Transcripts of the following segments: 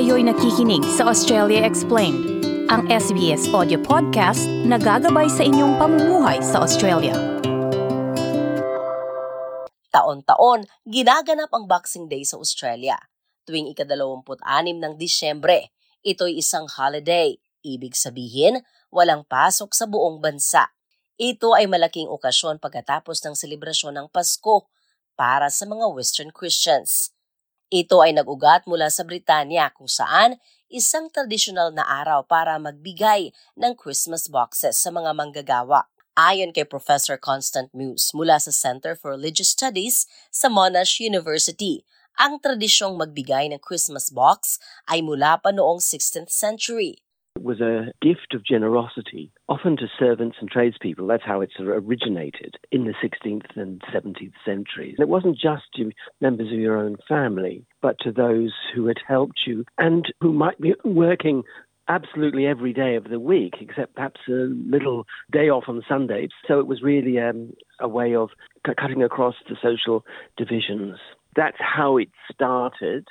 Kayo'y nakikinig sa Australia Explained, ang SBS audio podcast na gagabay sa inyong pamumuhay sa Australia. Taon-taon, ginaganap ang Boxing Day sa Australia. Tuwing ikadalawamput-anim ng Disyembre, ito'y isang holiday. Ibig sabihin, walang pasok sa buong bansa. Ito ay malaking okasyon pagkatapos ng selebrasyon ng Pasko para sa mga Western Christians. Ito ay nag-ugat mula sa Britanya kung saan isang tradisyonal na araw para magbigay ng Christmas boxes sa mga manggagawa. Ayon kay Professor Constant Muse mula sa Center for Religious Studies sa Monash University, ang tradisyong magbigay ng Christmas box ay mula pa noong 16th century. It was a gift of generosity, often to servants and tradespeople. That's how it sort of originated in the 16th and 17th centuries. It wasn't just to members of your own family, but to those who had helped you and who might be working absolutely every day of the week, except perhaps a little day off on Sundays. So it was really um, a way of c- cutting across the social divisions. That's how it started,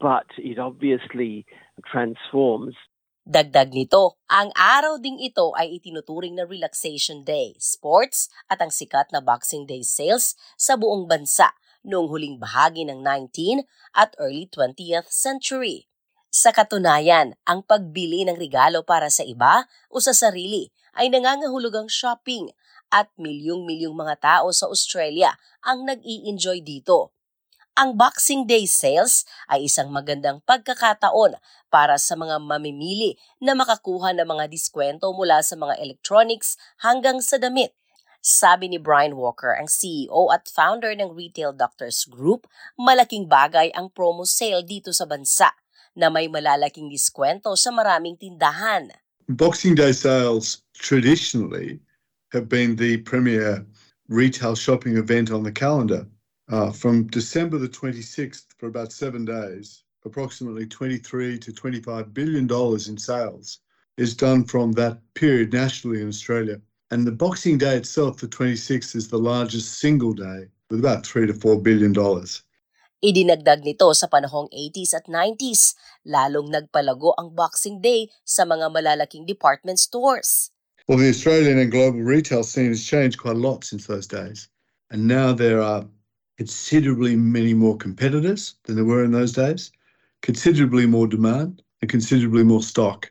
but it obviously transforms Dagdag nito, ang araw ding ito ay itinuturing na Relaxation Day, sports at ang sikat na Boxing Day sales sa buong bansa noong huling bahagi ng 19 at early 20th century. Sa katunayan, ang pagbili ng regalo para sa iba o sa sarili ay nangangahulugang shopping at milyong-milyong mga tao sa Australia ang nag-i-enjoy dito. Ang Boxing Day sales ay isang magandang pagkakataon para sa mga mamimili na makakuha ng mga diskwento mula sa mga electronics hanggang sa damit. Sabi ni Brian Walker, ang CEO at founder ng Retail Doctors Group, malaking bagay ang promo sale dito sa bansa na may malalaking diskwento sa maraming tindahan. Boxing Day sales traditionally have been the premier retail shopping event on the calendar. Uh, from December the 26th for about seven days, approximately 23 to 25 billion dollars in sales is done from that period nationally in Australia. And the Boxing Day itself, the 26th, is the largest single day with about three to four billion dollars. Idinagdag nito sa panahong 80s at 90s, lalong nagpalago ang Boxing Day sa mga malalaking department stores. Well, the Australian and global retail scene has changed quite a lot since those days. And now there are considerably many more competitors than there were in those days, considerably more demand, and considerably more stock.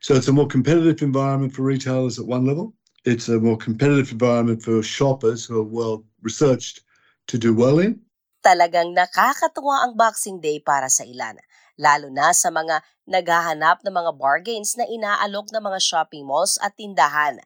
So it's a more competitive environment for retailers at one level. It's a more competitive environment for shoppers who are well researched to do well in. Talagang nakakatuwa ang Boxing Day para sa ilan, lalo na sa mga naghahanap ng mga bargains na inaalok ng mga shopping malls at tindahan.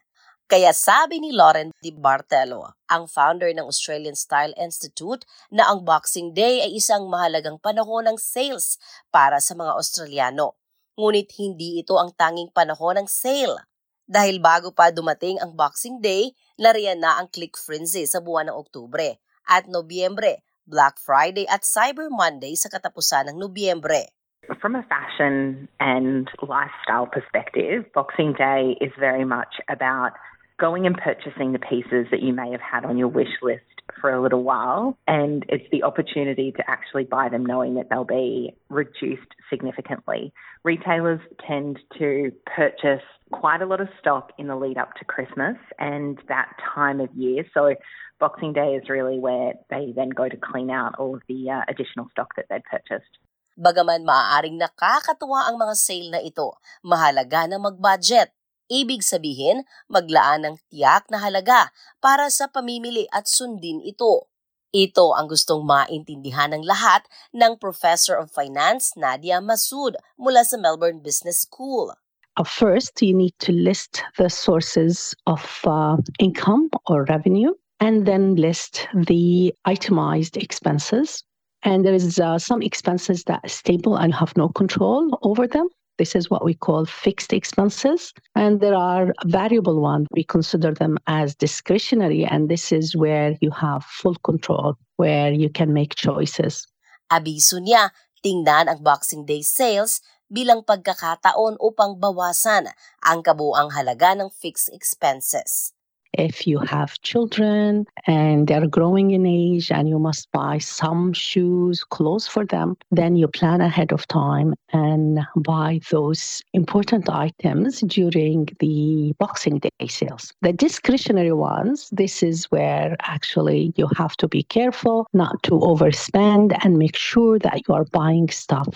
Kaya sabi ni Lauren Di Bartelo, ang founder ng Australian Style Institute, na ang Boxing Day ay isang mahalagang panahon ng sales para sa mga Australiano. Ngunit hindi ito ang tanging panahon ng sale. Dahil bago pa dumating ang Boxing Day, nariyan na ang click frenzy sa buwan ng Oktubre at Nobyembre, Black Friday at Cyber Monday sa katapusan ng Nobyembre. From a fashion and lifestyle perspective, Boxing Day is very much about going and purchasing the pieces that you may have had on your wish list for a little while. And it's the opportunity to actually buy them knowing that they'll be reduced significantly. Retailers tend to purchase quite a lot of stock in the lead up to Christmas and that time of year. So Boxing Day is really where they then go to clean out all of the uh, additional stock that they'd purchased. Bagaman maaaring nakakatuwa ang mga sale na ito, mahalaga na mag-budget Ibig sabihin, maglaan ng tiyak na halaga para sa pamimili at sundin ito. Ito ang gustong maintindihan ng lahat ng Professor of Finance Nadia Masud mula sa Melbourne Business School. Uh, first, you need to list the sources of uh, income or revenue and then list the itemized expenses. And there is uh, some expenses that are stable and have no control over them. This is what we call fixed expenses. And there are variable ones. We consider them as discretionary. And this is where you have full control, where you can make choices. Abiso niya, tingnan ang Boxing Day sales bilang pagkakataon upang bawasan ang kabuang halaga ng fixed expenses. If you have children and they're growing in age and you must buy some shoes, clothes for them, then you plan ahead of time and buy those important items during the Boxing Day sales. The discretionary ones, this is where actually you have to be careful not to overspend and make sure that you are buying stuff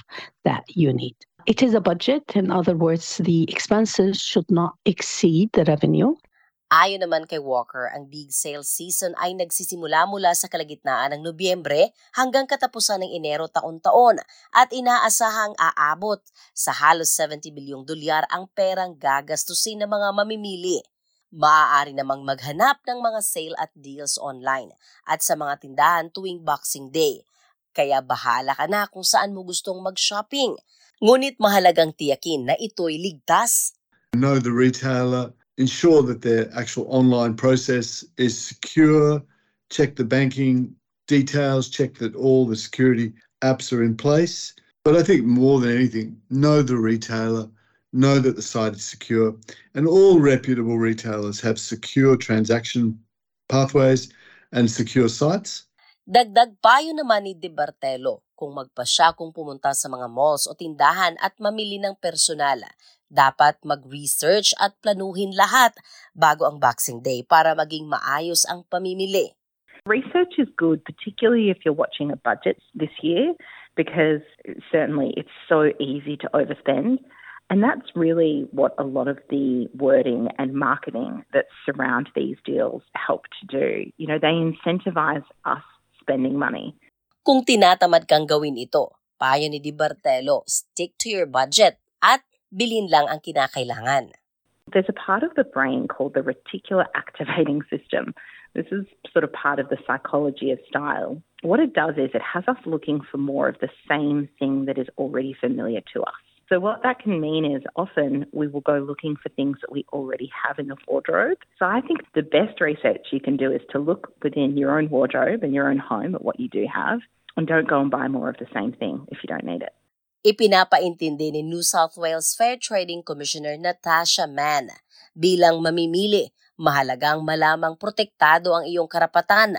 that you need. It is a budget. In other words, the expenses should not exceed the revenue. Ayon naman kay Walker, ang big sales season ay nagsisimula mula sa kalagitnaan ng Nobyembre hanggang katapusan ng Enero taon-taon at inaasahang aabot sa halos 70 bilyong dolyar ang perang gagastusin ng mga mamimili. Maaari namang maghanap ng mga sale at deals online at sa mga tindahan tuwing Boxing Day. Kaya bahala ka na kung saan mo gustong mag-shopping. Ngunit mahalagang tiyakin na ito'y ligtas Know the retailer, ensure that their actual online process is secure, check the banking details, check that all the security apps are in place. But I think more than anything, know the retailer, know that the site is secure, and all reputable retailers have secure transaction pathways and secure sites. Dagdag payo naman ni De Bartelo kung magpa siya kung pumunta sa mga malls o tindahan at mamili ng personal. Dapat mag-research at planuhin lahat bago ang Boxing Day para maging maayos ang pamimili. Research is good, particularly if you're watching a budget this year, because certainly it's so easy to overspend. And that's really what a lot of the wording and marketing that surround these deals help to do. You know, they incentivize us spending money. Kung tinatamad kang gawin ito, payo ni Di Bartelo, stick to your budget at bilhin lang ang kinakailangan. There's a part of the brain called the reticular activating system. This is sort of part of the psychology of style. What it does is it has us looking for more of the same thing that is already familiar to us. So, what that can mean is often we will go looking for things that we already have in the wardrobe. So, I think the best research you can do is to look within your own wardrobe and your own home at what you do have, and don't go and buy more of the same thing if you don't need it. Ipinapaintindi ni New South Wales Fair Trading Commissioner Natasha Mann bilang mamimili, mahalagang malamang protektado ang iyong karapatan.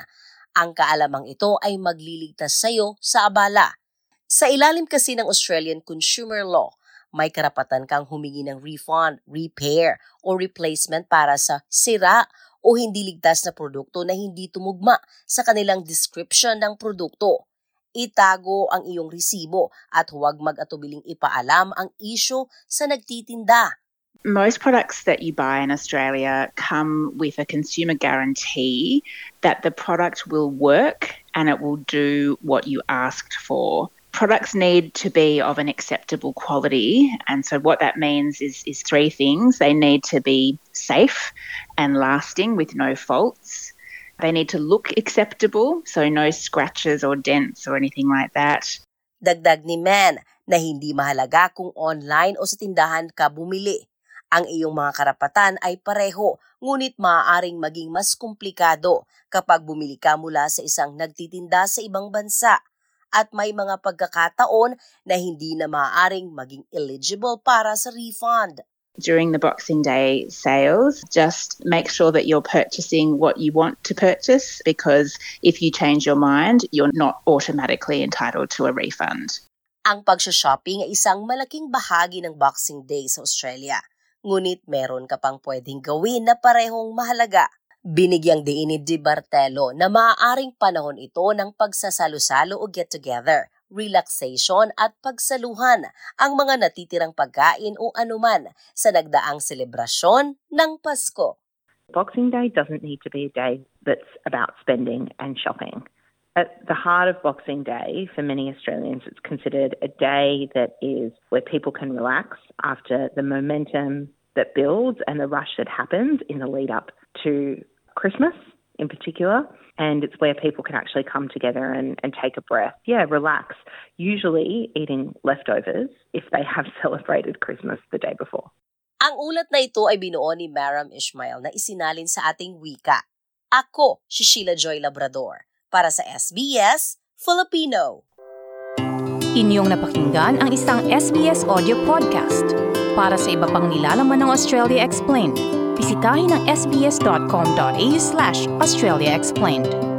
Ang kaalamang ito ay magliligtas sa iyo sa abala. Sa ilalim kasi ng Australian Consumer Law, may karapatan kang humingi ng refund, repair, o replacement para sa sira o hindi ligtas na produkto na hindi tumugma sa kanilang description ng produkto. Itago ang iyong resibo at huwag mag-atubiling ipaalam ang isyo sa nagtitinda. Most products that you buy in Australia come with a consumer guarantee that the product will work and it will do what you asked for. Products need to be of an acceptable quality. And so, what that means is, is three things they need to be safe and lasting with no faults. They need to look acceptable, so no scratches or dents or anything like that. Dagdag ni Man na hindi mahalaga kung online o sa tindahan ka bumili. Ang iyong mga karapatan ay pareho, ngunit maaaring maging mas komplikado kapag bumili ka mula sa isang nagtitinda sa ibang bansa at may mga pagkakataon na hindi na maaaring maging eligible para sa refund. During the Boxing Day sales, just make sure that you're purchasing what you want to purchase because if you change your mind, you're not automatically entitled to a refund. Ang pag-shopping ay isang malaking bahagi ng Boxing Day sa Australia. Ngunit meron ka pang pwedeng gawin na parehong mahalaga. Binigyang diin ni Di Bartelo na maaaring panahon ito ng pagsasalo-salo o get-together, relaxation at pagsaluhan ang mga natitirang pagkain o anuman sa nagdaang selebrasyon ng Pasko. Boxing Day doesn't need to be a day that's about spending and shopping. At the heart of Boxing Day, for many Australians, it's considered a day that is where people can relax after the momentum that builds and the rush that happens in the lead up to Christmas in particular. And it's where people can actually come together and, and take a breath. Yeah, relax. Usually eating leftovers if they have celebrated Christmas the day before. Ang ulat na ito ay binuo ni Maram Ishmael na isinalin sa ating wika. Ako, si Sheila Joy Labrador, para sa SBS Filipino. Inyong napakinggan ang isang SBS audio podcast. Para sa iba pang nilalaman ng Australia Explained, bisitahin ang sbs.com.au slash Australia Explained.